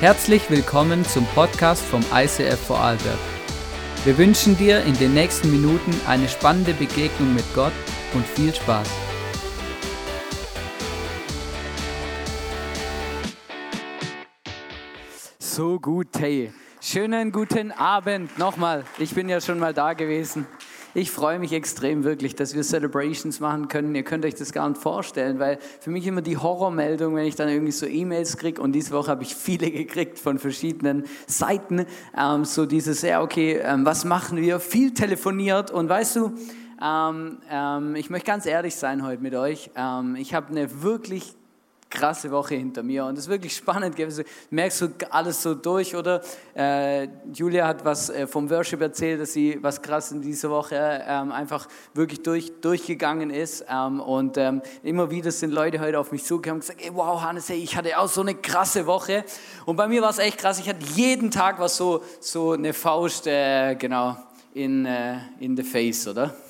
Herzlich willkommen zum Podcast vom ICF Vorarlberg. Wir wünschen dir in den nächsten Minuten eine spannende Begegnung mit Gott und viel Spaß. So gut, hey. Schönen guten Abend nochmal. Ich bin ja schon mal da gewesen. Ich freue mich extrem wirklich, dass wir Celebrations machen können. Ihr könnt euch das gar nicht vorstellen, weil für mich immer die Horrormeldung, wenn ich dann irgendwie so E-Mails kriege und diese Woche habe ich viele gekriegt von verschiedenen Seiten, ähm, so dieses, ja okay, ähm, was machen wir? Viel telefoniert und weißt du, ähm, ähm ich möchte ganz ehrlich sein heute mit euch. Ähm, ich habe eine wirklich krasse Woche hinter mir und es ist wirklich spannend. Du merkst du alles so durch, oder? Äh, Julia hat was äh, vom Worship erzählt, dass sie was krass in dieser Woche ähm, einfach wirklich durch, durchgegangen ist ähm, und ähm, immer wieder sind Leute heute auf mich zugekommen und gesagt, ey, wow Hannes, hey, ich hatte auch so eine krasse Woche und bei mir war es echt krass, ich hatte jeden Tag was so, so eine Faust, äh, genau, in, äh, in the face, oder?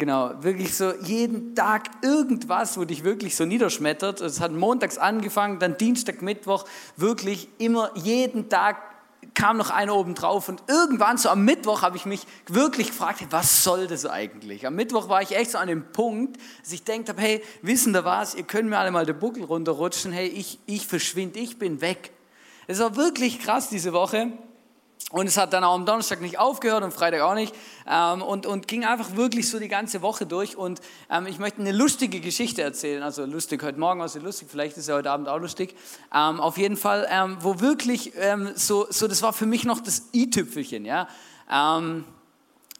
Genau, wirklich so jeden Tag irgendwas, wo dich wirklich so niederschmettert. Es hat montags angefangen, dann Dienstag, Mittwoch, wirklich immer jeden Tag kam noch einer oben drauf und irgendwann so am Mittwoch habe ich mich wirklich gefragt, was soll das eigentlich? Am Mittwoch war ich echt so an dem Punkt, dass ich denkt habe, hey, wissen da was, ihr könnt mir alle mal den Buckel runterrutschen, hey, ich, ich verschwinde, ich bin weg. Es war wirklich krass diese Woche. Und es hat dann auch am Donnerstag nicht aufgehört und Freitag auch nicht. Ähm, und, und ging einfach wirklich so die ganze Woche durch. Und ähm, ich möchte eine lustige Geschichte erzählen. Also lustig, heute Morgen war sie lustig, vielleicht ist sie heute Abend auch lustig. Ähm, auf jeden Fall, ähm, wo wirklich ähm, so, so, das war für mich noch das i-Tüpfelchen. Ja? Ähm,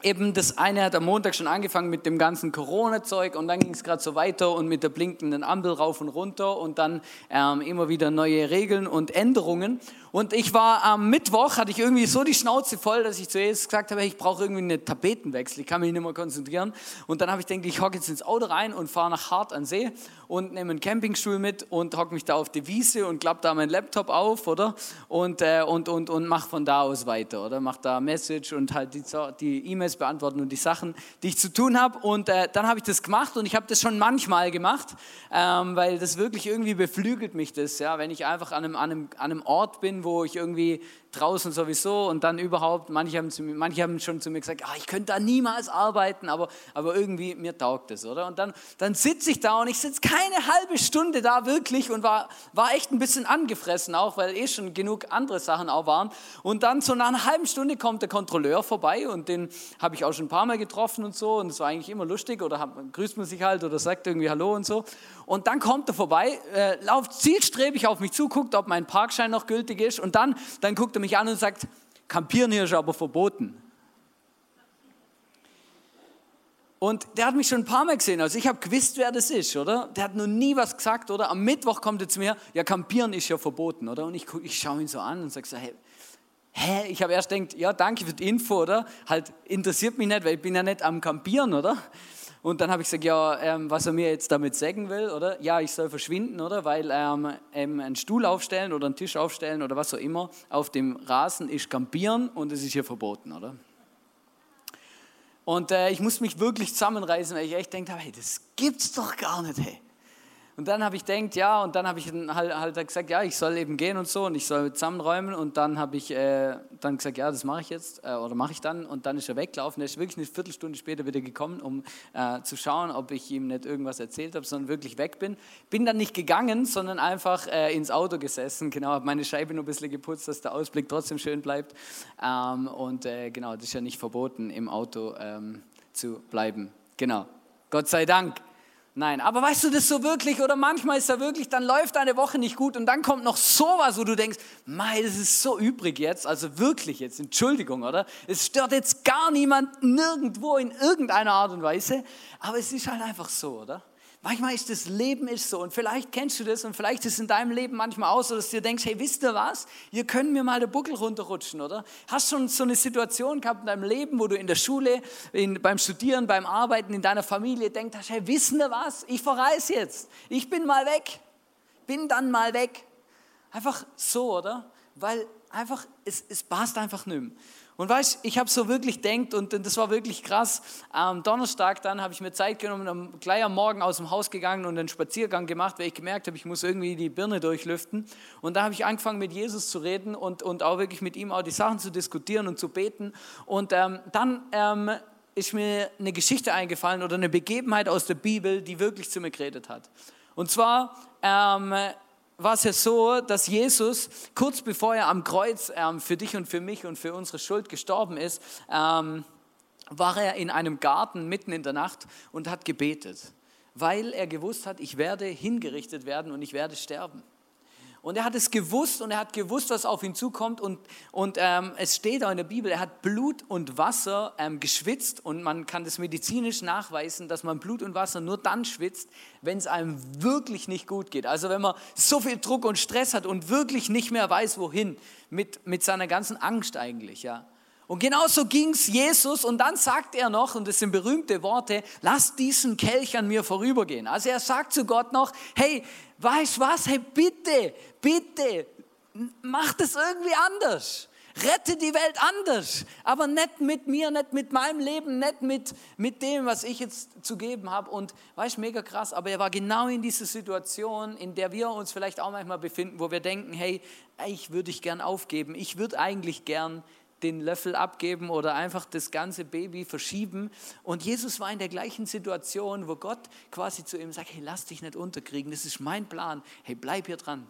eben das eine hat am Montag schon angefangen mit dem ganzen Corona-Zeug und dann ging es gerade so weiter und mit der blinkenden Ampel rauf und runter und dann immer wieder neue Regeln und Änderungen. Und ich war am Mittwoch, hatte ich irgendwie so die Schnauze voll, dass ich zuerst gesagt habe, ich brauche irgendwie einen Tapetenwechsel, ich kann mich nicht mehr konzentrieren. Und dann habe ich gedacht, ich hocke jetzt ins Auto rein und fahre nach Hart an See und nehme einen Campingstuhl mit und hocke mich da auf die Wiese und klappe da meinen Laptop auf, oder? Und, äh, und, und, und mache von da aus weiter, oder? Mache da Message und halt die E-Mails beantworten und die Sachen, die ich zu tun habe. Und äh, dann habe ich das gemacht und ich habe das schon manchmal gemacht, ähm, weil das wirklich irgendwie beflügelt mich das, ja, wenn ich einfach an einem, an einem, an einem Ort bin, wo ich irgendwie draußen sowieso und dann überhaupt, manche haben, zu manche haben schon zu mir gesagt, ah, ich könnte da niemals arbeiten, aber, aber irgendwie mir taugt es, oder? Und dann, dann sitze ich da und ich sitze keine halbe Stunde da wirklich und war, war echt ein bisschen angefressen auch, weil eh schon genug andere Sachen auch waren. Und dann so nach einer halben Stunde kommt der Kontrolleur vorbei und den habe ich auch schon ein paar Mal getroffen und so und es war eigentlich immer lustig oder hab, grüßt man sich halt oder sagt irgendwie Hallo und so. Und dann kommt er vorbei, äh, lauft zielstrebig auf mich zu, guckt, ob mein Parkschein noch gültig ist und dann, dann guckt er er mich an und sagt, Campieren hier ist aber verboten. Und der hat mich schon ein paar Mal gesehen, also ich habe gewusst, wer das ist, oder? Der hat noch nie was gesagt, oder? Am Mittwoch kommt er zu mir, ja, campieren ist ja verboten, oder? Und ich, ich schaue ihn so an und sage so, hey, hä? Ich habe erst gedacht, ja, danke für die Info, oder? Halt, interessiert mich nicht, weil ich bin ja nicht am Campieren, oder? Und dann habe ich gesagt, ja, ähm, was er mir jetzt damit sagen will, oder? Ja, ich soll verschwinden, oder? Weil ähm, einen Stuhl aufstellen oder einen Tisch aufstellen oder was auch immer auf dem Rasen ist campieren und es ist hier verboten, oder? Und äh, ich muss mich wirklich zusammenreißen, weil ich echt denke, hey, das gibt's doch gar nicht, hey. Und dann habe ich gedacht, ja, und dann habe ich halt, halt, gesagt, ja, ich soll eben gehen und so und ich soll zusammenräumen. Und dann habe ich äh, dann gesagt, ja, das mache ich jetzt äh, oder mache ich dann. Und dann ist er weggelaufen. Er ist wirklich eine Viertelstunde später wieder gekommen, um äh, zu schauen, ob ich ihm nicht irgendwas erzählt habe, sondern wirklich weg bin. Bin dann nicht gegangen, sondern einfach äh, ins Auto gesessen. Genau, habe meine Scheibe nur ein bisschen geputzt, dass der Ausblick trotzdem schön bleibt. Ähm, und äh, genau, das ist ja nicht verboten, im Auto ähm, zu bleiben. Genau, Gott sei Dank. Nein, aber weißt du das so wirklich? Oder manchmal ist da wirklich, dann läuft eine Woche nicht gut und dann kommt noch sowas, wo du denkst, mei, das ist so übrig jetzt, also wirklich jetzt, Entschuldigung, oder? Es stört jetzt gar niemand nirgendwo in irgendeiner Art und Weise, aber es ist halt einfach so, oder? Manchmal ist das Leben ist so und vielleicht kennst du das und vielleicht ist es in deinem Leben manchmal auch so, dass du dir denkst, hey, wisst ihr was? Ihr könnt mir mal den Buckel runterrutschen, oder? Hast schon so eine Situation gehabt in deinem Leben, wo du in der Schule, in, beim Studieren, beim Arbeiten, in deiner Familie denkst, hey, wissen wir was? Ich verreise jetzt. Ich bin mal weg. Bin dann mal weg. Einfach so, oder? Weil einfach, es, es passt einfach nicht mehr. Und weißt, ich habe so wirklich denkt und, das war wirklich krass. Am Donnerstag dann habe ich mir Zeit genommen, am, gleich am Morgen aus dem Haus gegangen und einen Spaziergang gemacht, weil ich gemerkt habe, ich muss irgendwie die Birne durchlüften. Und da habe ich angefangen mit Jesus zu reden und, und auch wirklich mit ihm auch die Sachen zu diskutieren und zu beten. Und ähm, dann ähm, ist mir eine Geschichte eingefallen oder eine Begebenheit aus der Bibel, die wirklich zu mir geredet hat. Und zwar ähm, war es ja so, dass Jesus kurz bevor er am Kreuz ähm, für dich und für mich und für unsere Schuld gestorben ist, ähm, war er in einem Garten mitten in der Nacht und hat gebetet, weil er gewusst hat, ich werde hingerichtet werden und ich werde sterben. Und er hat es gewusst und er hat gewusst, was auf ihn zukommt. Und, und ähm, es steht auch in der Bibel, er hat Blut und Wasser ähm, geschwitzt. Und man kann das medizinisch nachweisen, dass man Blut und Wasser nur dann schwitzt, wenn es einem wirklich nicht gut geht. Also wenn man so viel Druck und Stress hat und wirklich nicht mehr weiß, wohin, mit, mit seiner ganzen Angst eigentlich. Ja. Und genauso ging es Jesus und dann sagt er noch, und das sind berühmte Worte, lass diesen Kelch an mir vorübergehen. Also er sagt zu Gott noch, hey, weißt was, hey bitte, bitte, mach das irgendwie anders. Rette die Welt anders, aber nicht mit mir, nicht mit meinem Leben, nicht mit, mit dem, was ich jetzt zu geben habe. Und weißt mega krass, aber er war genau in dieser Situation, in der wir uns vielleicht auch manchmal befinden, wo wir denken, hey, ich würde dich gern aufgeben, ich würde eigentlich gern den Löffel abgeben oder einfach das ganze Baby verschieben. Und Jesus war in der gleichen Situation, wo Gott quasi zu ihm sagt, hey, lass dich nicht unterkriegen, das ist mein Plan, hey, bleib hier dran.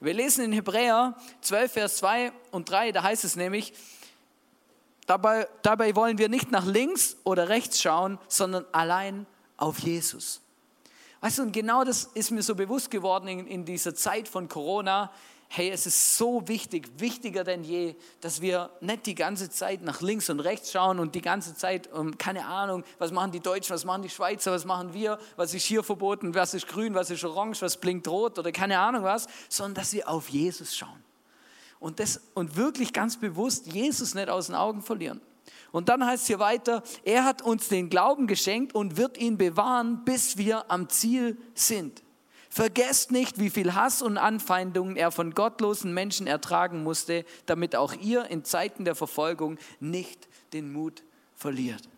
Wir lesen in Hebräer 12, Vers 2 und 3, da heißt es nämlich, dabei, dabei wollen wir nicht nach links oder rechts schauen, sondern allein auf Jesus. Weißt du, und genau das ist mir so bewusst geworden in, in dieser Zeit von Corona hey, es ist so wichtig, wichtiger denn je, dass wir nicht die ganze Zeit nach links und rechts schauen und die ganze Zeit, um, keine Ahnung, was machen die Deutschen, was machen die Schweizer, was machen wir, was ist hier verboten, was ist grün, was ist orange, was blinkt rot oder keine Ahnung was, sondern dass wir auf Jesus schauen. Und, das, und wirklich ganz bewusst Jesus nicht aus den Augen verlieren. Und dann heißt es hier weiter, er hat uns den Glauben geschenkt und wird ihn bewahren, bis wir am Ziel sind. Vergesst nicht, wie viel Hass und Anfeindungen er von gottlosen Menschen ertragen musste, damit auch ihr in Zeiten der Verfolgung nicht den Mut verliert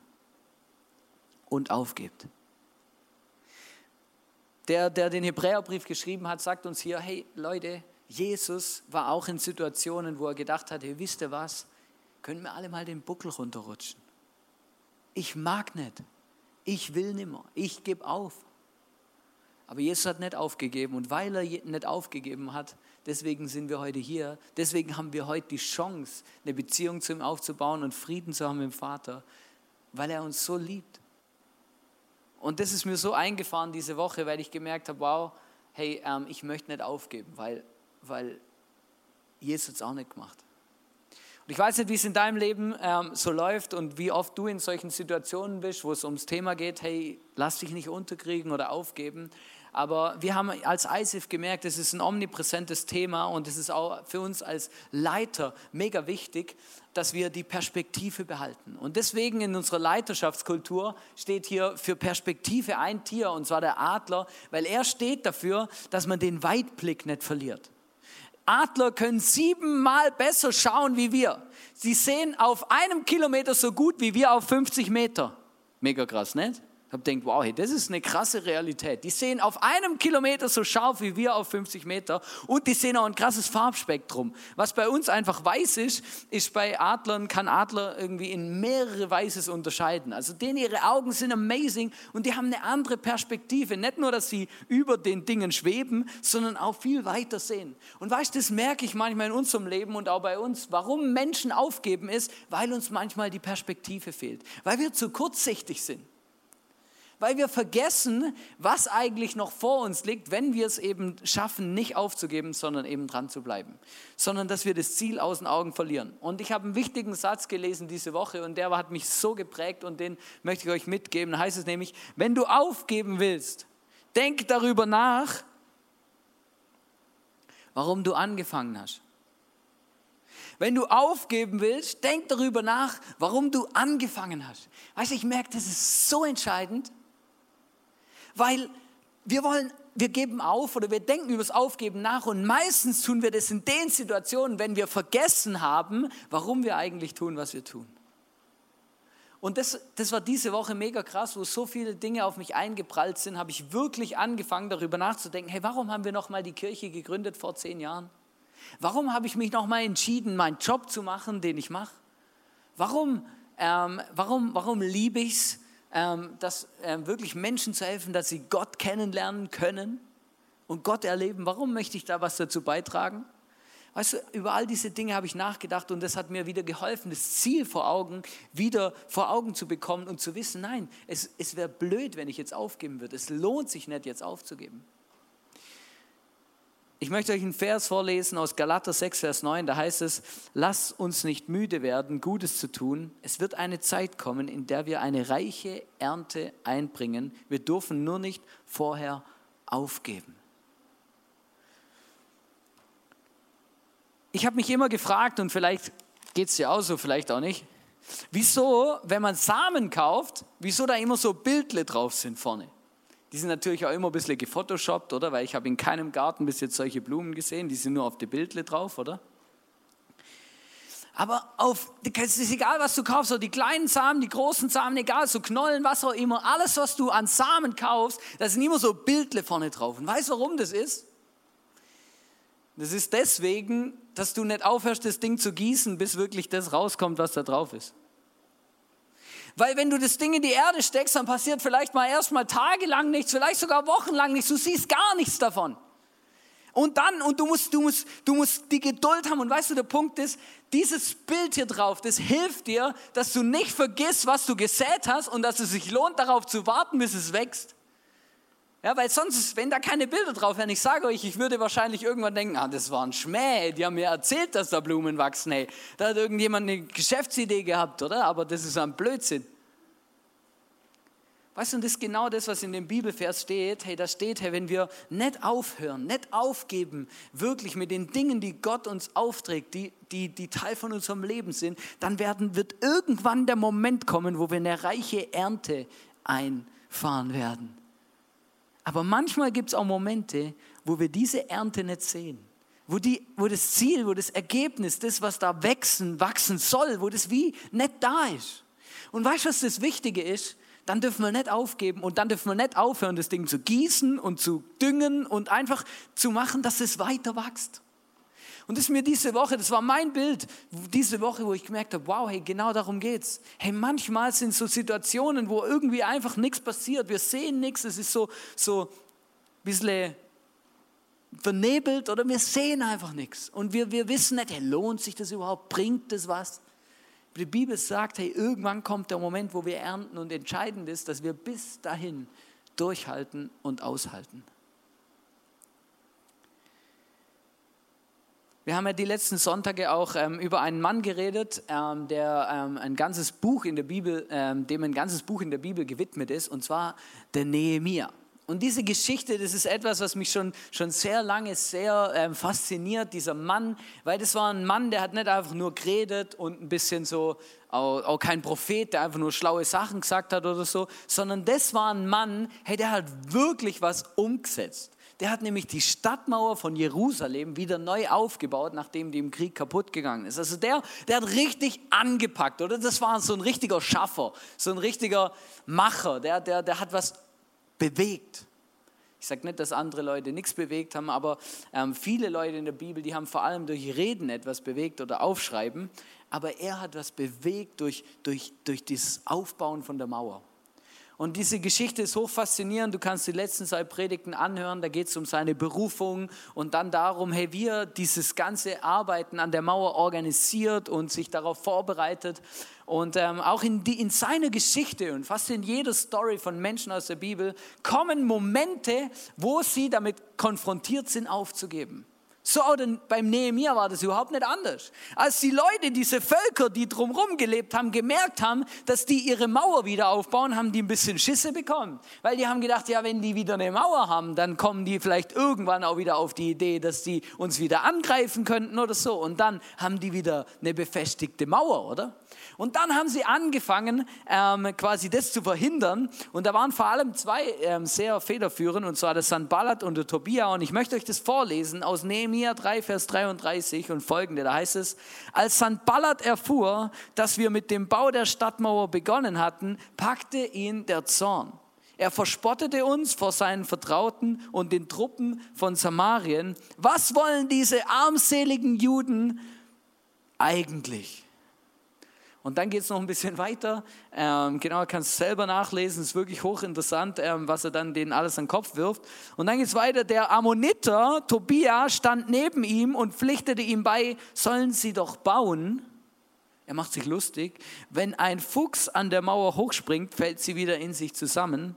und aufgebt. Der, der den Hebräerbrief geschrieben hat, sagt uns hier, hey Leute, Jesus war auch in Situationen, wo er gedacht hat, hey, wisst ihr was, können wir alle mal den Buckel runterrutschen. Ich mag nicht, ich will nimmer, ich gebe auf. Aber Jesus hat nicht aufgegeben und weil er nicht aufgegeben hat, deswegen sind wir heute hier. Deswegen haben wir heute die Chance, eine Beziehung zu ihm aufzubauen und Frieden zu haben mit dem Vater, weil er uns so liebt. Und das ist mir so eingefahren diese Woche, weil ich gemerkt habe, wow, hey, ähm, ich möchte nicht aufgeben, weil, weil Jesus es auch nicht gemacht. Und ich weiß nicht, wie es in deinem Leben ähm, so läuft und wie oft du in solchen Situationen bist, wo es ums Thema geht, hey, lass dich nicht unterkriegen oder aufgeben. Aber wir haben als ISIF gemerkt, es ist ein omnipräsentes Thema und es ist auch für uns als Leiter mega wichtig, dass wir die Perspektive behalten. Und deswegen in unserer Leiterschaftskultur steht hier für Perspektive ein Tier, und zwar der Adler, weil er steht dafür, dass man den Weitblick nicht verliert. Adler können siebenmal besser schauen wie wir. Sie sehen auf einem Kilometer so gut wie wir auf 50 Meter. Mega krass, nicht? Ich habe gedacht, wow, hey, das ist eine krasse Realität. Die sehen auf einem Kilometer so scharf wie wir auf 50 Meter und die sehen auch ein krasses Farbspektrum. Was bei uns einfach weiß ist, ist bei Adlern, kann Adler irgendwie in mehrere Weißes unterscheiden. Also denen ihre Augen sind amazing und die haben eine andere Perspektive. Nicht nur, dass sie über den Dingen schweben, sondern auch viel weiter sehen. Und weißt du, das merke ich manchmal in unserem Leben und auch bei uns. Warum Menschen aufgeben ist, weil uns manchmal die Perspektive fehlt. Weil wir zu kurzsichtig sind weil wir vergessen, was eigentlich noch vor uns liegt, wenn wir es eben schaffen, nicht aufzugeben, sondern eben dran zu bleiben, sondern dass wir das Ziel aus den Augen verlieren. Und ich habe einen wichtigen Satz gelesen diese Woche und der hat mich so geprägt und den möchte ich euch mitgeben. Da heißt es nämlich, wenn du aufgeben willst, denk darüber nach, warum du angefangen hast. Wenn du aufgeben willst, denk darüber nach, warum du angefangen hast. Weißt du, ich merke, das ist so entscheidend, weil wir wollen, wir geben auf oder wir denken über das Aufgeben nach und meistens tun wir das in den Situationen, wenn wir vergessen haben, warum wir eigentlich tun, was wir tun. Und das, das war diese Woche mega krass, wo so viele Dinge auf mich eingeprallt sind, habe ich wirklich angefangen darüber nachzudenken, hey, warum haben wir nochmal die Kirche gegründet vor zehn Jahren? Warum habe ich mich nochmal entschieden, meinen Job zu machen, den ich mache? Warum, ähm, warum, warum liebe ich es, dass, ähm, wirklich Menschen zu helfen, dass sie Gott kennenlernen können und Gott erleben? Warum möchte ich da was dazu beitragen? Weißt du, über all diese Dinge habe ich nachgedacht und das hat mir wieder geholfen, das Ziel vor Augen wieder vor Augen zu bekommen und zu wissen, nein, es, es wäre blöd, wenn ich jetzt aufgeben würde. Es lohnt sich nicht, jetzt aufzugeben. Ich möchte euch einen Vers vorlesen aus Galater 6, Vers 9. Da heißt es, lass uns nicht müde werden, Gutes zu tun. Es wird eine Zeit kommen, in der wir eine reiche Ernte einbringen. Wir dürfen nur nicht vorher aufgeben. Ich habe mich immer gefragt, und vielleicht geht es dir auch so, vielleicht auch nicht, wieso, wenn man Samen kauft, wieso da immer so Bildle drauf sind vorne? Die sind natürlich auch immer ein bisschen gefotoshoppt, oder? Weil ich habe in keinem Garten bis jetzt solche Blumen gesehen, die sind nur auf die Bildle drauf, oder? Aber auf, es ist egal, was du kaufst, so die kleinen Samen, die großen Samen, egal, so Knollen, was auch immer, alles, was du an Samen kaufst, da sind immer so Bildle vorne drauf. Und weißt du, warum das ist? Das ist deswegen, dass du nicht aufhörst, das Ding zu gießen, bis wirklich das rauskommt, was da drauf ist. Weil wenn du das Ding in die Erde steckst, dann passiert vielleicht mal erstmal tagelang nichts, vielleicht sogar wochenlang nichts. Du siehst gar nichts davon. Und dann, und du musst, du musst, du musst die Geduld haben. Und weißt du, der Punkt ist, dieses Bild hier drauf, das hilft dir, dass du nicht vergisst, was du gesät hast und dass es sich lohnt, darauf zu warten, bis es wächst. Ja, weil sonst, wenn da keine Bilder drauf wären, ich sage euch, ich würde wahrscheinlich irgendwann denken, ah, das war ein Schmäh, die haben mir erzählt, dass da Blumen wachsen, hey. Da hat irgendjemand eine Geschäftsidee gehabt, oder? Aber das ist ein Blödsinn. Weißt du, und das ist genau das, was in dem Bibelvers steht. Hey, da steht, hey, wenn wir nicht aufhören, nicht aufgeben, wirklich mit den Dingen, die Gott uns aufträgt, die, die, die Teil von unserem Leben sind, dann werden, wird irgendwann der Moment kommen, wo wir eine reiche Ernte einfahren werden. Aber manchmal gibt es auch Momente, wo wir diese Ernte nicht sehen. Wo, die, wo das Ziel, wo das Ergebnis, das, was da wachsen, wachsen soll, wo das wie nicht da ist. Und weißt du, was das Wichtige ist? Dann dürfen wir nicht aufgeben und dann dürfen wir nicht aufhören, das Ding zu gießen und zu düngen und einfach zu machen, dass es weiter wächst. Und das ist mir diese Woche, das war mein Bild, diese Woche, wo ich gemerkt habe, wow, hey, genau darum geht's. Hey, manchmal sind so Situationen, wo irgendwie einfach nichts passiert. Wir sehen nichts, es ist so, so ein bisschen vernebelt oder wir sehen einfach nichts. Und wir, wir wissen nicht, hey, lohnt sich das überhaupt? Bringt das was? Die Bibel sagt, hey, irgendwann kommt der Moment, wo wir ernten und entscheidend ist, dass wir bis dahin durchhalten und aushalten. Wir haben ja die letzten Sonntage auch ähm, über einen Mann geredet, ähm, der ähm, ein ganzes Buch in der Bibel, ähm, dem ein ganzes Buch in der Bibel gewidmet ist, und zwar der Nehemia. Und diese Geschichte, das ist etwas, was mich schon, schon sehr lange sehr ähm, fasziniert, dieser Mann, weil das war ein Mann, der hat nicht einfach nur geredet und ein bisschen so, auch, auch kein Prophet, der einfach nur schlaue Sachen gesagt hat oder so, sondern das war ein Mann, hey, der hat wirklich was umgesetzt. Der hat nämlich die Stadtmauer von Jerusalem wieder neu aufgebaut, nachdem die im Krieg kaputt gegangen ist. Also der, der hat richtig angepackt, oder? Das war so ein richtiger Schaffer, so ein richtiger Macher, der, der, der hat was bewegt. Ich sage nicht, dass andere Leute nichts bewegt haben, aber ähm, viele Leute in der Bibel, die haben vor allem durch Reden etwas bewegt oder Aufschreiben. Aber er hat was bewegt durch, durch, durch das Aufbauen von der Mauer. Und diese Geschichte ist hoch faszinierend. Du kannst die letzten zwei Predigten anhören. Da geht es um seine Berufung und dann darum, hey, wie er dieses ganze Arbeiten an der Mauer organisiert und sich darauf vorbereitet. Und ähm, auch in, in seiner Geschichte und fast in jeder Story von Menschen aus der Bibel kommen Momente, wo sie damit konfrontiert sind, aufzugeben. So auch beim Nehemiah war das überhaupt nicht anders. Als die Leute, diese Völker, die drumherum gelebt haben, gemerkt haben, dass die ihre Mauer wieder aufbauen, haben die ein bisschen Schisse bekommen. Weil die haben gedacht, ja, wenn die wieder eine Mauer haben, dann kommen die vielleicht irgendwann auch wieder auf die Idee, dass die uns wieder angreifen könnten oder so. Und dann haben die wieder eine befestigte Mauer, oder? Und dann haben sie angefangen, ähm, quasi das zu verhindern. Und da waren vor allem zwei ähm, sehr federführend, und zwar der Sanballat und der Tobia. Und ich möchte euch das vorlesen aus Nehemiah 3, Vers 33 und folgende. Da heißt es, als Sanballat erfuhr, dass wir mit dem Bau der Stadtmauer begonnen hatten, packte ihn der Zorn. Er verspottete uns vor seinen Vertrauten und den Truppen von Samarien. Was wollen diese armseligen Juden eigentlich? Und dann geht es noch ein bisschen weiter. Ähm, genau, kannst selber nachlesen. Ist wirklich hochinteressant, ähm, was er dann denen alles an den Kopf wirft. Und dann geht es weiter. Der Ammoniter, Tobia, stand neben ihm und pflichtete ihm bei, sollen sie doch bauen. Er macht sich lustig. Wenn ein Fuchs an der Mauer hochspringt, fällt sie wieder in sich zusammen.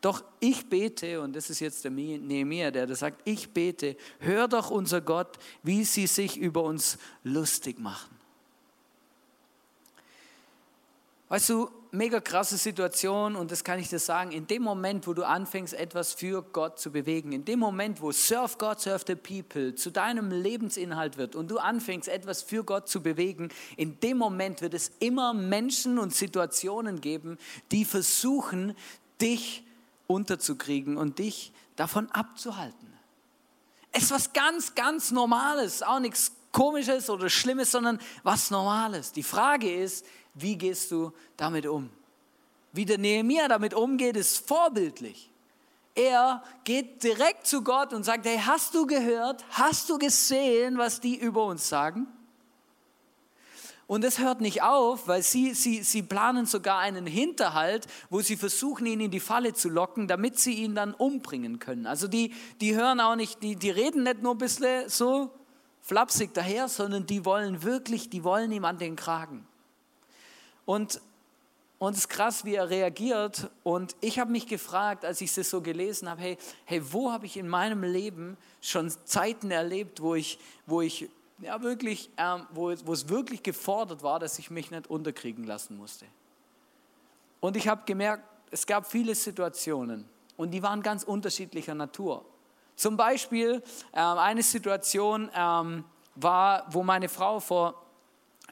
Doch ich bete, und das ist jetzt der Nehemiah, der das sagt, ich bete, hör doch unser Gott, wie sie sich über uns lustig machen. Weißt du, mega krasse Situation und das kann ich dir sagen, in dem Moment, wo du anfängst, etwas für Gott zu bewegen, in dem Moment, wo Serve God, Serve the People zu deinem Lebensinhalt wird und du anfängst, etwas für Gott zu bewegen, in dem Moment wird es immer Menschen und Situationen geben, die versuchen, dich zu unterzukriegen und dich davon abzuhalten. Es ist was ganz, ganz Normales, auch nichts Komisches oder Schlimmes, sondern was Normales. Die Frage ist, wie gehst du damit um? Wie der Nehemiah damit umgeht, ist vorbildlich. Er geht direkt zu Gott und sagt, hey, hast du gehört, hast du gesehen, was die über uns sagen? Und es hört nicht auf, weil sie, sie, sie planen sogar einen Hinterhalt, wo sie versuchen, ihn in die Falle zu locken, damit sie ihn dann umbringen können. Also die, die hören auch nicht, die, die reden nicht nur ein bisschen so flapsig daher, sondern die wollen wirklich, die wollen ihm an den Kragen. Und, und es ist krass, wie er reagiert. Und ich habe mich gefragt, als ich das so gelesen habe, hey, hey wo habe ich in meinem Leben schon Zeiten erlebt, wo ich, wo ich ja, wirklich, ähm, wo, wo es wirklich gefordert war, dass ich mich nicht unterkriegen lassen musste. Und ich habe gemerkt, es gab viele Situationen und die waren ganz unterschiedlicher Natur. Zum Beispiel ähm, eine Situation ähm, war, wo meine Frau vor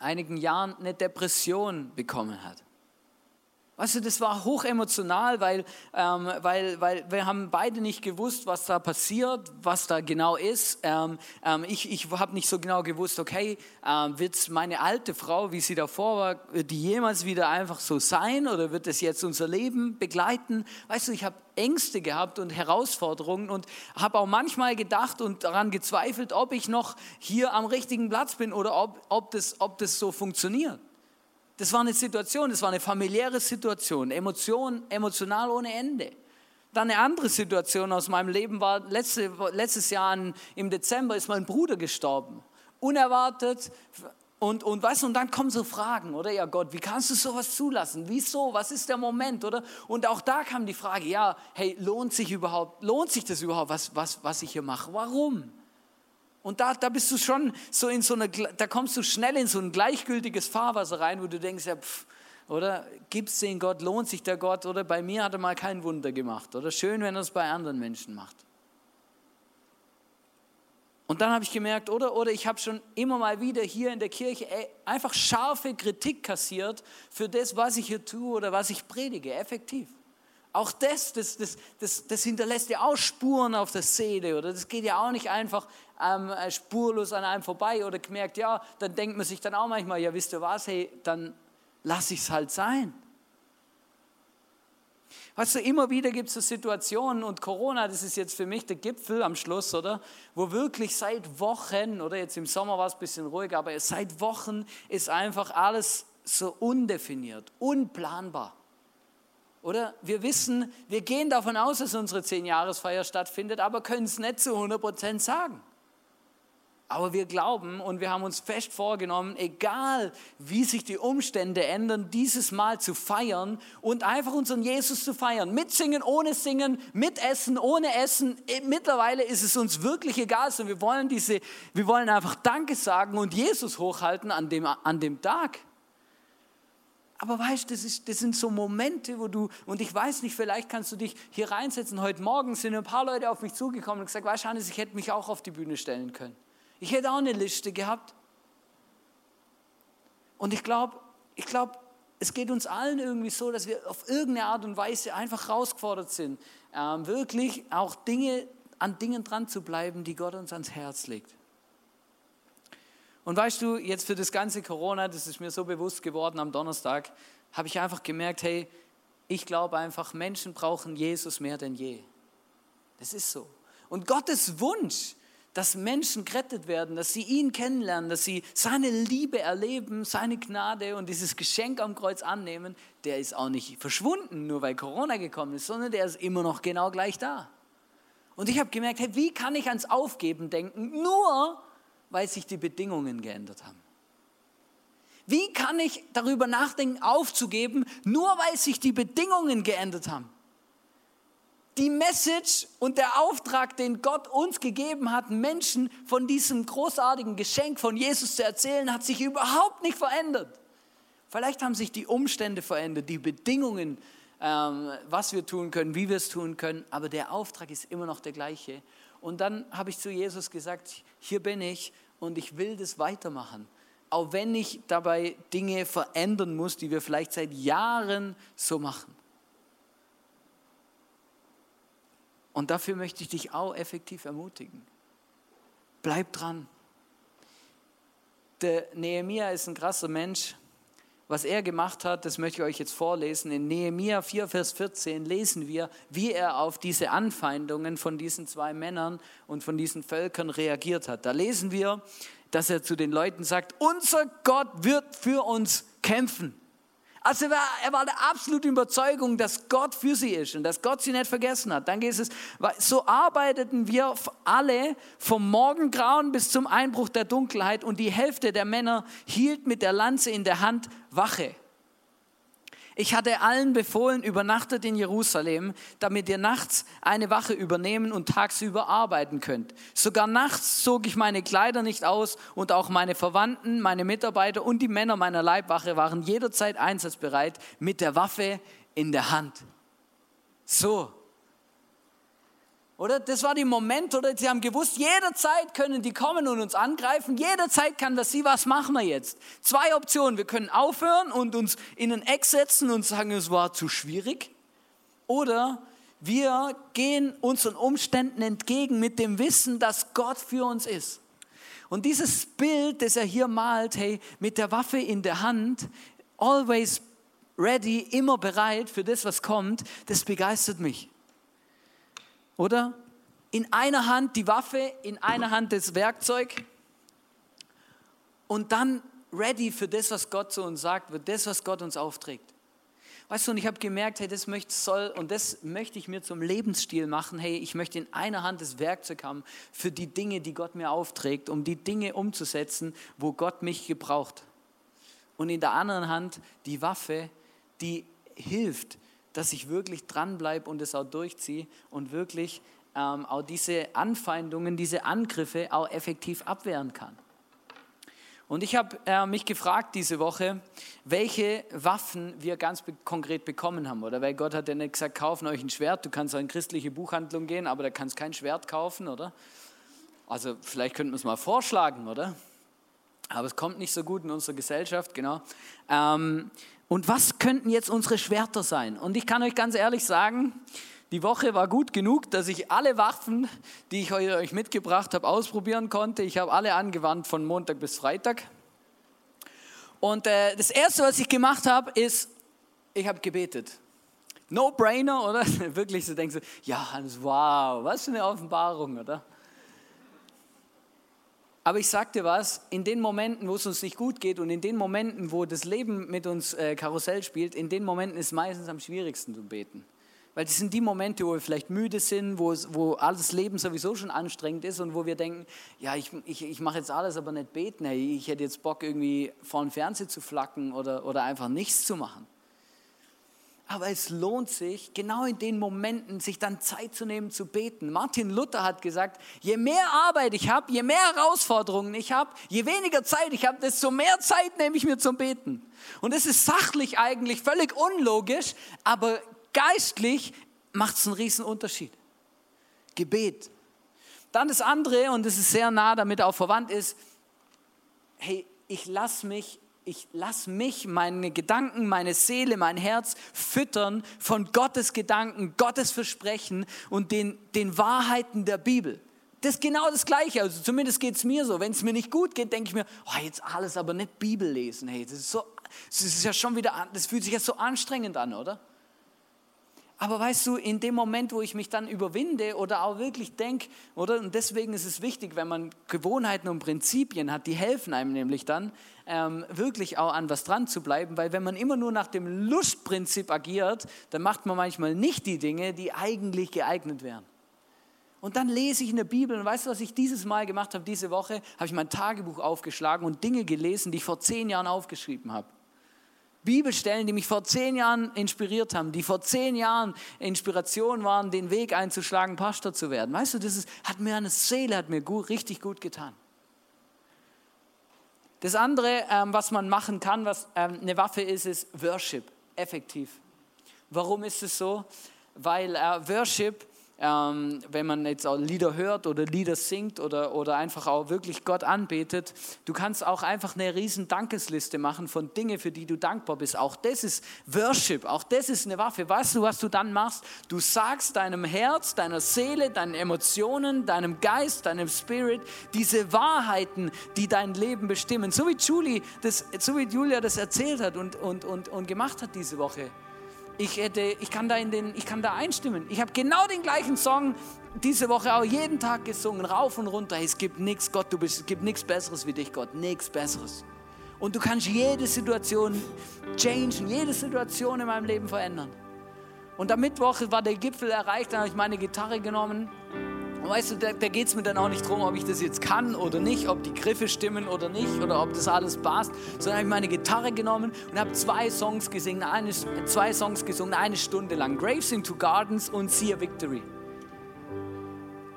einigen Jahren eine Depression bekommen hat. Weißt du, das war hochemotional, weil, ähm, weil, weil wir haben beide nicht gewusst, was da passiert, was da genau ist. Ähm, ähm, ich ich habe nicht so genau gewusst, okay, ähm, wird meine alte Frau, wie sie davor war, wird die jemals wieder einfach so sein oder wird es jetzt unser Leben begleiten? Weißt du, ich habe Ängste gehabt und Herausforderungen und habe auch manchmal gedacht und daran gezweifelt, ob ich noch hier am richtigen Platz bin oder ob, ob, das, ob das so funktioniert. Das war eine Situation, das war eine familiäre Situation, Emotion, emotional ohne Ende. Dann eine andere Situation aus meinem Leben war, letzte, letztes Jahr im Dezember ist mein Bruder gestorben. Unerwartet. Und, und weißt und dann kommen so Fragen, oder? Ja Gott, wie kannst du sowas zulassen? Wieso? Was ist der Moment, oder? Und auch da kam die Frage, ja, hey, lohnt sich überhaupt, lohnt sich das überhaupt, was, was, was ich hier mache? Warum? Und da, da bist du schon so in so eine, da kommst du schnell in so ein gleichgültiges Fahrwasser rein, wo du denkst, ja, pff, oder gibt es den Gott, lohnt sich der Gott, oder bei mir hat er mal kein Wunder gemacht, oder schön, wenn er es bei anderen Menschen macht. Und dann habe ich gemerkt, oder, oder ich habe schon immer mal wieder hier in der Kirche einfach scharfe Kritik kassiert für das, was ich hier tue oder was ich predige, effektiv. Auch das, das, das, das, das hinterlässt ja auch Spuren auf der Seele oder das geht ja auch nicht einfach ähm, äh, spurlos an einem vorbei oder gemerkt, ja, dann denkt man sich dann auch manchmal, ja, wisst ihr was, hey, dann lasse ich es halt sein. Weißt du, immer wieder gibt es so Situationen und Corona, das ist jetzt für mich der Gipfel am Schluss, oder? Wo wirklich seit Wochen, oder jetzt im Sommer war es ein bisschen ruhiger, aber seit Wochen ist einfach alles so undefiniert, unplanbar. Oder wir wissen, wir gehen davon aus, dass unsere Zehn-Jahresfeier stattfindet, aber können es nicht zu 100 Prozent sagen. Aber wir glauben und wir haben uns fest vorgenommen, egal wie sich die Umstände ändern, dieses Mal zu feiern und einfach unseren Jesus zu feiern. Mit Singen, ohne Singen, mit Essen, ohne Essen. Mittlerweile ist es uns wirklich egal, sondern wir wollen, diese, wir wollen einfach Danke sagen und Jesus hochhalten an dem, an dem Tag. Aber weißt das, das sind so Momente, wo du, und ich weiß nicht, vielleicht kannst du dich hier reinsetzen. Heute Morgen sind ein paar Leute auf mich zugekommen und gesagt, weißt Hannes, ich hätte mich auch auf die Bühne stellen können. Ich hätte auch eine Liste gehabt. Und ich glaube, ich glaube, es geht uns allen irgendwie so, dass wir auf irgendeine Art und Weise einfach herausgefordert sind, ähm, wirklich auch Dinge, an Dingen dran zu bleiben, die Gott uns ans Herz legt. Und weißt du, jetzt für das ganze Corona, das ist mir so bewusst geworden am Donnerstag, habe ich einfach gemerkt, hey, ich glaube einfach, Menschen brauchen Jesus mehr denn je. Das ist so. Und Gottes Wunsch, dass Menschen gerettet werden, dass sie ihn kennenlernen, dass sie seine Liebe erleben, seine Gnade und dieses Geschenk am Kreuz annehmen, der ist auch nicht verschwunden, nur weil Corona gekommen ist, sondern der ist immer noch genau gleich da. Und ich habe gemerkt, hey, wie kann ich ans Aufgeben denken, nur weil sich die Bedingungen geändert haben? Wie kann ich darüber nachdenken, aufzugeben, nur weil sich die Bedingungen geändert haben? Die Message und der Auftrag, den Gott uns gegeben hat, Menschen von diesem großartigen Geschenk von Jesus zu erzählen, hat sich überhaupt nicht verändert. Vielleicht haben sich die Umstände verändert, die Bedingungen, ähm, was wir tun können, wie wir es tun können, aber der Auftrag ist immer noch der gleiche. Und dann habe ich zu Jesus gesagt, hier bin ich und ich will das weitermachen auch wenn ich dabei Dinge verändern muss, die wir vielleicht seit Jahren so machen. Und dafür möchte ich dich auch effektiv ermutigen. Bleib dran. Der Nehemia ist ein krasser Mensch. Was er gemacht hat, das möchte ich euch jetzt vorlesen. In Nehemia 4, Vers 14 lesen wir, wie er auf diese Anfeindungen von diesen zwei Männern und von diesen Völkern reagiert hat. Da lesen wir, dass er zu den Leuten sagt, unser Gott wird für uns kämpfen. Also er war, er war der absoluten Überzeugung, dass Gott für sie ist und dass Gott sie nicht vergessen hat. Dann geht es, so arbeiteten wir alle vom Morgengrauen bis zum Einbruch der Dunkelheit und die Hälfte der Männer hielt mit der Lanze in der Hand Wache. Ich hatte allen befohlen, übernachtet in Jerusalem, damit ihr nachts eine Wache übernehmen und tagsüber arbeiten könnt. Sogar nachts zog ich meine Kleider nicht aus und auch meine Verwandten, meine Mitarbeiter und die Männer meiner Leibwache waren jederzeit einsatzbereit mit der Waffe in der Hand. So, oder? Das war der Moment, oder? Sie haben gewusst, jederzeit können die kommen und uns angreifen. Jederzeit kann das sie, was machen wir jetzt? Zwei Optionen. Wir können aufhören und uns in ein Eck setzen und sagen, es war zu schwierig. Oder wir gehen unseren Umständen entgegen mit dem Wissen, dass Gott für uns ist. Und dieses Bild, das er hier malt, hey, mit der Waffe in der Hand, always ready, immer bereit für das, was kommt, das begeistert mich. Oder? In einer Hand die Waffe, in einer Hand das Werkzeug und dann ready für das, was Gott zu uns sagt, für das, was Gott uns aufträgt. Weißt du, und ich habe gemerkt, hey, das möchte soll und das möchte ich mir zum Lebensstil machen. Hey, ich möchte in einer Hand das Werkzeug haben für die Dinge, die Gott mir aufträgt, um die Dinge umzusetzen, wo Gott mich gebraucht. Und in der anderen Hand die Waffe, die hilft, dass ich wirklich dranbleibe und es auch durchziehe und wirklich ähm, auch diese Anfeindungen, diese Angriffe auch effektiv abwehren kann. Und ich habe äh, mich gefragt diese Woche, welche Waffen wir ganz be konkret bekommen haben. Oder weil Gott hat ja nicht gesagt, kaufen euch ein Schwert. Du kannst auch in christliche Buchhandlung gehen, aber da kannst kein Schwert kaufen, oder? Also vielleicht könnten wir es mal vorschlagen, oder? Aber es kommt nicht so gut in unserer Gesellschaft, genau. Ähm, und was könnten jetzt unsere Schwerter sein? Und ich kann euch ganz ehrlich sagen, die Woche war gut genug, dass ich alle Waffen, die ich euch mitgebracht habe, ausprobieren konnte. Ich habe alle angewandt von Montag bis Freitag. Und äh, das Erste, was ich gemacht habe, ist, ich habe gebetet. No-brainer, oder? Wirklich so denkst du, ja, wow, was für eine Offenbarung, oder? Aber ich sag dir was, in den Momenten, wo es uns nicht gut geht und in den Momenten, wo das Leben mit uns äh, Karussell spielt, in den Momenten ist es meistens am schwierigsten zu beten. Weil das sind die Momente, wo wir vielleicht müde sind, wo, es, wo alles Leben sowieso schon anstrengend ist und wo wir denken, ja, ich, ich, ich mache jetzt alles, aber nicht beten. Hey, ich hätte jetzt Bock, irgendwie vor dem Fernseher zu flacken oder, oder einfach nichts zu machen. Aber es lohnt sich, genau in den Momenten, sich dann Zeit zu nehmen, zu beten. Martin Luther hat gesagt, je mehr Arbeit ich habe, je mehr Herausforderungen ich habe, je weniger Zeit ich habe, desto mehr Zeit nehme ich mir zum Beten. Und es ist sachlich eigentlich völlig unlogisch, aber geistlich macht es einen riesen Unterschied. Gebet. Dann das andere, und das ist sehr nah damit auch verwandt ist, hey, ich lasse mich ich lasse mich, meine Gedanken, meine Seele, mein Herz füttern von Gottes Gedanken, Gottes Versprechen und den, den Wahrheiten der Bibel. Das ist genau das Gleiche. Also zumindest geht es mir so. Wenn es mir nicht gut geht, denke ich mir, oh, jetzt alles aber nicht Bibel lesen. Hey, das ist so, das ist ja schon wieder, das fühlt sich ja so anstrengend an, oder? Aber weißt du, in dem Moment, wo ich mich dann überwinde oder auch wirklich denke, oder? Und deswegen ist es wichtig, wenn man Gewohnheiten und Prinzipien hat, die helfen einem nämlich dann, ähm, wirklich auch an was dran zu bleiben, weil wenn man immer nur nach dem Lustprinzip agiert, dann macht man manchmal nicht die Dinge, die eigentlich geeignet wären. Und dann lese ich in der Bibel und weißt du, was ich dieses Mal gemacht habe, diese Woche? Habe ich mein Tagebuch aufgeschlagen und Dinge gelesen, die ich vor zehn Jahren aufgeschrieben habe. Bibelstellen, die mich vor zehn Jahren inspiriert haben, die vor zehn Jahren Inspiration waren, den Weg einzuschlagen, Pastor zu werden. Weißt du, das ist, hat mir eine Seele, hat mir gut, richtig gut getan. Das andere, ähm, was man machen kann, was ähm, eine Waffe ist, ist Worship, effektiv. Warum ist es so? Weil äh, Worship ähm, wenn man jetzt auch Lieder hört oder Lieder singt oder, oder einfach auch wirklich Gott anbetet, du kannst auch einfach eine riesen Dankesliste machen von Dingen, für die du dankbar bist. Auch das ist Worship, auch das ist eine Waffe. Weißt du, was du dann machst? Du sagst deinem Herz, deiner Seele, deinen Emotionen, deinem Geist, deinem Spirit diese Wahrheiten, die dein Leben bestimmen. So wie, Julie das, so wie Julia das erzählt hat und, und, und, und gemacht hat diese Woche ich, hätte, ich, kann da in den, ich kann da einstimmen. Ich habe genau den gleichen Song diese Woche auch jeden Tag gesungen, rauf und runter. Es gibt nichts, Gott, du bist, es gibt nichts Besseres wie dich, Gott, nichts Besseres. Und du kannst jede Situation changen, jede Situation in meinem Leben verändern. Und am Mittwoch war der Gipfel erreicht, dann habe ich meine Gitarre genommen weißt du, da, da geht es mir dann auch nicht darum, ob ich das jetzt kann oder nicht, ob die Griffe stimmen oder nicht oder ob das alles passt, sondern habe ich meine Gitarre genommen und habe zwei Songs gesungen, eine, zwei Songs gesungen, eine Stunde lang. Graves into Gardens und See a Victory.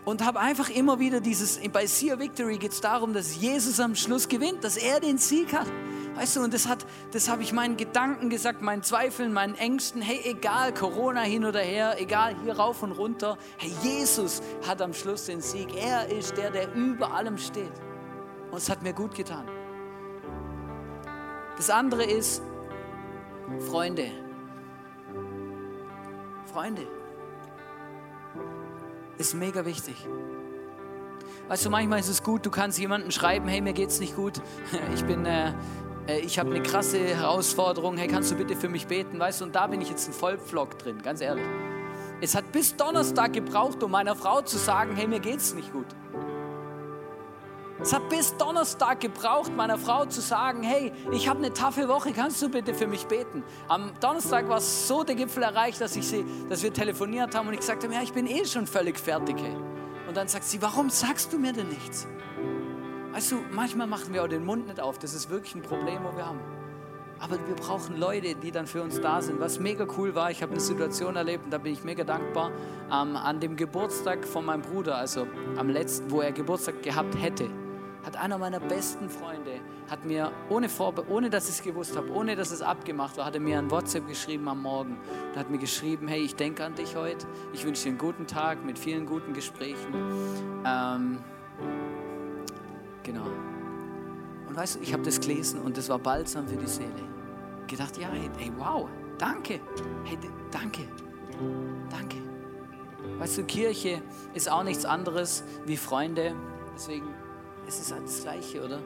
Und habe einfach immer wieder dieses, bei See a Victory geht es darum, dass Jesus am Schluss gewinnt, dass er den Sieg hat. Weißt du, und das, hat, das habe ich meinen Gedanken gesagt, meinen Zweifeln, meinen Ängsten. Hey, egal, Corona hin oder her, egal, hier rauf und runter. Hey, Jesus hat am Schluss den Sieg. Er ist der, der über allem steht. Und es hat mir gut getan. Das andere ist, Freunde. Freunde. Ist mega wichtig. Weißt du, manchmal ist es gut, du kannst jemandem schreiben, hey, mir geht's nicht gut. Ich bin, äh, äh, ich habe eine krasse Herausforderung, hey, kannst du bitte für mich beten, weißt du, und da bin ich jetzt ein Vollpflock drin, ganz ehrlich. Es hat bis Donnerstag gebraucht, um meiner Frau zu sagen, hey, mir geht's nicht gut. Es hat bis Donnerstag gebraucht, meiner Frau zu sagen, hey, ich habe eine taffe Woche, kannst du bitte für mich beten? Am Donnerstag war so der Gipfel erreicht, dass, ich sie, dass wir telefoniert haben und ich gesagt habe, ja, ich bin eh schon völlig fertig. Hey. Und dann sagt sie, warum sagst du mir denn nichts? Weißt du, manchmal machen wir auch den Mund nicht auf. Das ist wirklich ein Problem, wo wir haben. Aber wir brauchen Leute, die dann für uns da sind. Was mega cool war, ich habe eine Situation erlebt und da bin ich mega dankbar. Ähm, an dem Geburtstag von meinem Bruder, also am letzten, wo er Geburtstag gehabt hätte, hat einer meiner besten Freunde, hat mir, ohne, Vorbe ohne dass ich es gewusst habe, ohne dass es abgemacht war, hat er mir ein WhatsApp geschrieben am Morgen. Und hat mir geschrieben, hey, ich denke an dich heute. Ich wünsche dir einen guten Tag mit vielen guten Gesprächen. Ähm, Genau. Und weißt du, ich habe das gelesen und das war balsam für die Seele. Gedacht, ja, hey, hey wow, danke. Hey, danke. Danke. Weißt du, Kirche ist auch nichts anderes wie Freunde. Deswegen, es ist halt das Gleiche, oder?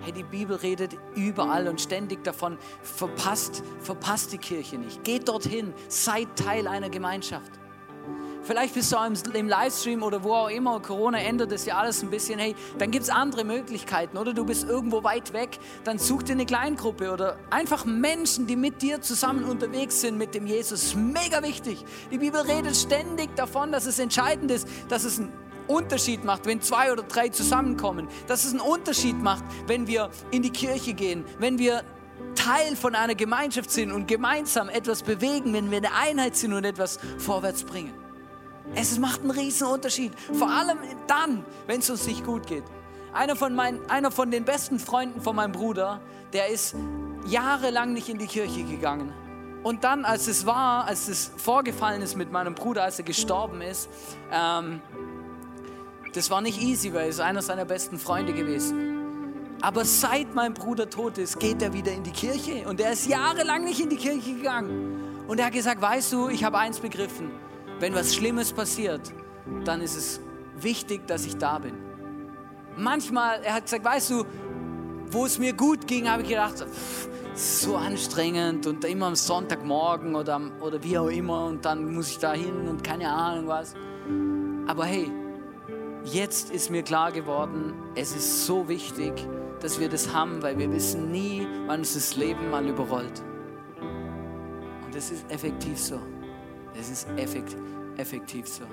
Hey, die Bibel redet überall und ständig davon. Verpasst, verpasst die Kirche nicht. Geht dorthin, seid Teil einer Gemeinschaft. Vielleicht bist du auch im, Livestream oder wo auch immer. Corona ändert das ja alles ein bisschen. Hey, dann gibt es andere Möglichkeiten. Oder du bist irgendwo weit weg. Dann such dir eine Kleingruppe oder einfach Menschen, die mit dir zusammen unterwegs sind mit dem Jesus. Mega wichtig. Die Bibel redet ständig davon, dass es entscheidend ist, dass es einen Unterschied macht, wenn zwei oder drei zusammenkommen. Dass es einen Unterschied macht, wenn wir in die Kirche gehen, wenn wir Teil von einer Gemeinschaft sind und gemeinsam etwas bewegen, wenn wir eine Einheit sind und etwas vorwärts bringen. Es macht einen riesen Unterschied. Vor allem dann, wenn es uns nicht gut geht. Einer von, mein, einer von den besten Freunden von meinem Bruder, der ist jahrelang nicht in die Kirche gegangen. Und dann, als es war, als es vorgefallen ist mit meinem Bruder, als er gestorben ist, ähm, das war nicht easy, weil er ist einer seiner besten Freunde gewesen. Aber seit mein Bruder tot ist, geht er wieder in die Kirche. Und er ist jahrelang nicht in die Kirche gegangen. Und er hat gesagt, weißt du, ich habe eins begriffen. Wenn was Schlimmes passiert, dann ist es wichtig, dass ich da bin. Manchmal, er hat gesagt, weißt du, wo es mir gut ging, habe ich gedacht, pff, so anstrengend und immer am Sonntagmorgen oder, oder wie auch immer und dann muss ich da hin und keine Ahnung was. Aber hey, jetzt ist mir klar geworden, es ist so wichtig, dass wir das haben, weil wir wissen nie, wann uns das Leben mal überrollt. Und das ist effektiv so. Das ist effektiv, effektiv so.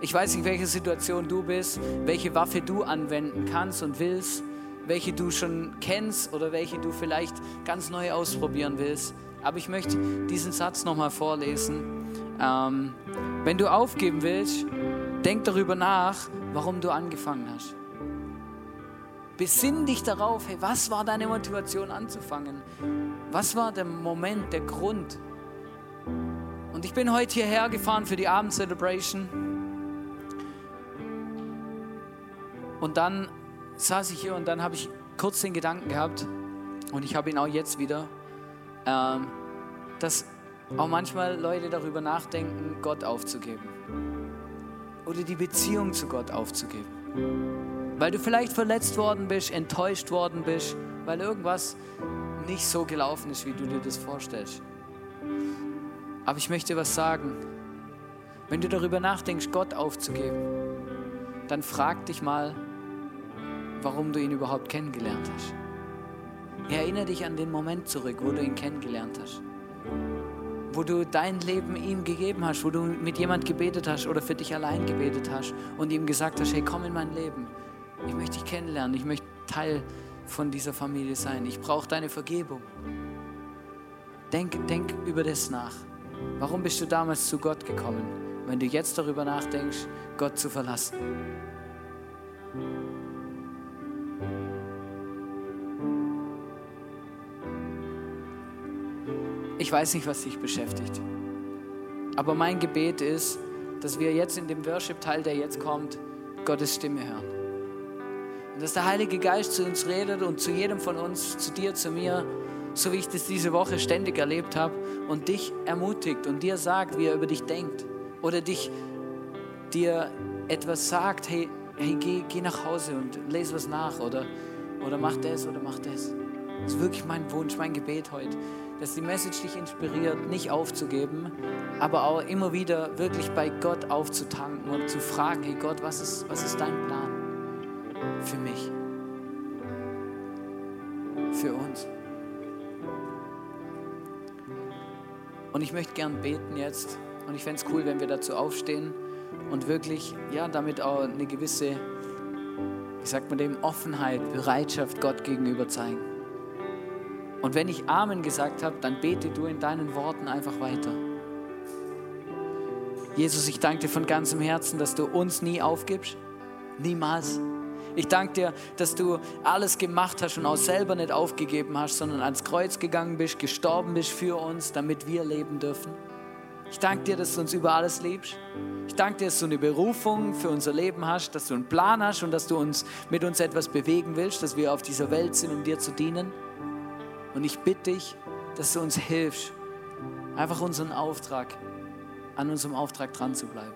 Ich weiß nicht, welche Situation du bist, welche Waffe du anwenden kannst und willst, welche du schon kennst oder welche du vielleicht ganz neu ausprobieren willst. Aber ich möchte diesen Satz nochmal vorlesen. Ähm, wenn du aufgeben willst, denk darüber nach, warum du angefangen hast. Besinn dich darauf, hey, was war deine Motivation anzufangen? Was war der Moment, der Grund? Und ich bin heute hierher gefahren für die Abend-Celebration Und dann saß ich hier und dann habe ich kurz den Gedanken gehabt, und ich habe ihn auch jetzt wieder, ähm, dass auch manchmal Leute darüber nachdenken, Gott aufzugeben. Oder die Beziehung zu Gott aufzugeben. Weil du vielleicht verletzt worden bist, enttäuscht worden bist, weil irgendwas nicht so gelaufen ist, wie du dir das vorstellst. Aber ich möchte was sagen. Wenn du darüber nachdenkst, Gott aufzugeben, dann frag dich mal, warum du ihn überhaupt kennengelernt hast. Erinnere dich an den Moment zurück, wo du ihn kennengelernt hast. Wo du dein Leben ihm gegeben hast, wo du mit jemand gebetet hast oder für dich allein gebetet hast und ihm gesagt hast, hey, komm in mein Leben. Ich möchte dich kennenlernen, ich möchte Teil von dieser Familie sein. Ich brauche deine Vergebung. Denk, denk über das nach. Warum bist du damals zu Gott gekommen, wenn du jetzt darüber nachdenkst, Gott zu verlassen? Ich weiß nicht, was dich beschäftigt. Aber mein Gebet ist, dass wir jetzt in dem Worship-Teil, der jetzt kommt, Gottes Stimme hören. Und dass der Heilige Geist zu uns redet und zu jedem von uns, zu dir, zu mir, so wie ich das diese Woche ständig erlebt habe, und dich ermutigt und dir sagt, wie er über dich denkt. Oder dich, dir etwas sagt, hey, hey geh, geh nach Hause und lese was nach oder, oder mach das oder mach das. Das ist wirklich mein Wunsch, mein Gebet heute, dass die Message dich inspiriert, nicht aufzugeben, aber auch immer wieder wirklich bei Gott aufzutanken und zu fragen, hey Gott, was ist, was ist dein Plan für mich, für uns? Und ich möchte gern beten jetzt und ich fände es cool, wenn wir dazu aufstehen und wirklich, ja, damit auch eine gewisse, wie sagt man dem, Offenheit, Bereitschaft Gott gegenüber zeigen. Und wenn ich Amen gesagt habe, dann bete du in deinen Worten einfach weiter. Jesus, ich danke dir von ganzem Herzen, dass du uns nie aufgibst. Niemals. Ich danke dir, dass du alles gemacht hast und auch selber nicht aufgegeben hast, sondern ans Kreuz gegangen bist, gestorben bist für uns, damit wir leben dürfen. Ich danke dir, dass du uns über alles liebst. Ich danke dir, dass du eine Berufung für unser Leben hast, dass du einen Plan hast und dass du uns mit uns etwas bewegen willst, dass wir auf dieser Welt sind, um dir zu dienen. Und ich bitte dich, dass du uns hilfst, einfach unseren Auftrag, an unserem Auftrag dran zu bleiben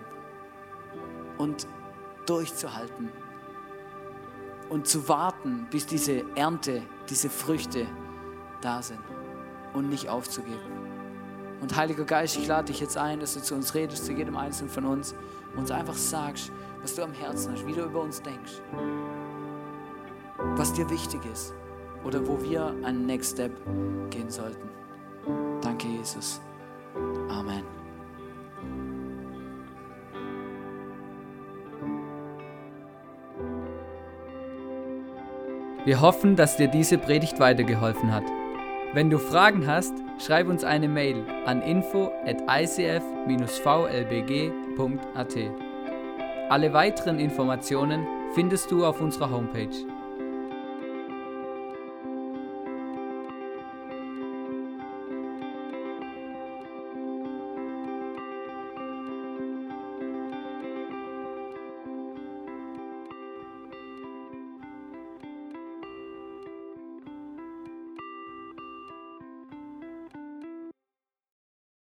und durchzuhalten und zu warten, bis diese Ernte, diese Früchte da sind und nicht aufzugeben. Und Heiliger Geist, ich lade dich jetzt ein, dass du zu uns redest, zu jedem Einzelnen von uns, und uns einfach sagst, was du am Herzen hast, wie du über uns denkst, was dir wichtig ist oder wo wir einen Next Step gehen sollten. Danke, Jesus. Amen. Wir hoffen, dass dir diese Predigt weitergeholfen hat. Wenn du Fragen hast, schreib uns eine Mail an info at icf-vlbg.at. Alle weiteren Informationen findest du auf unserer Homepage.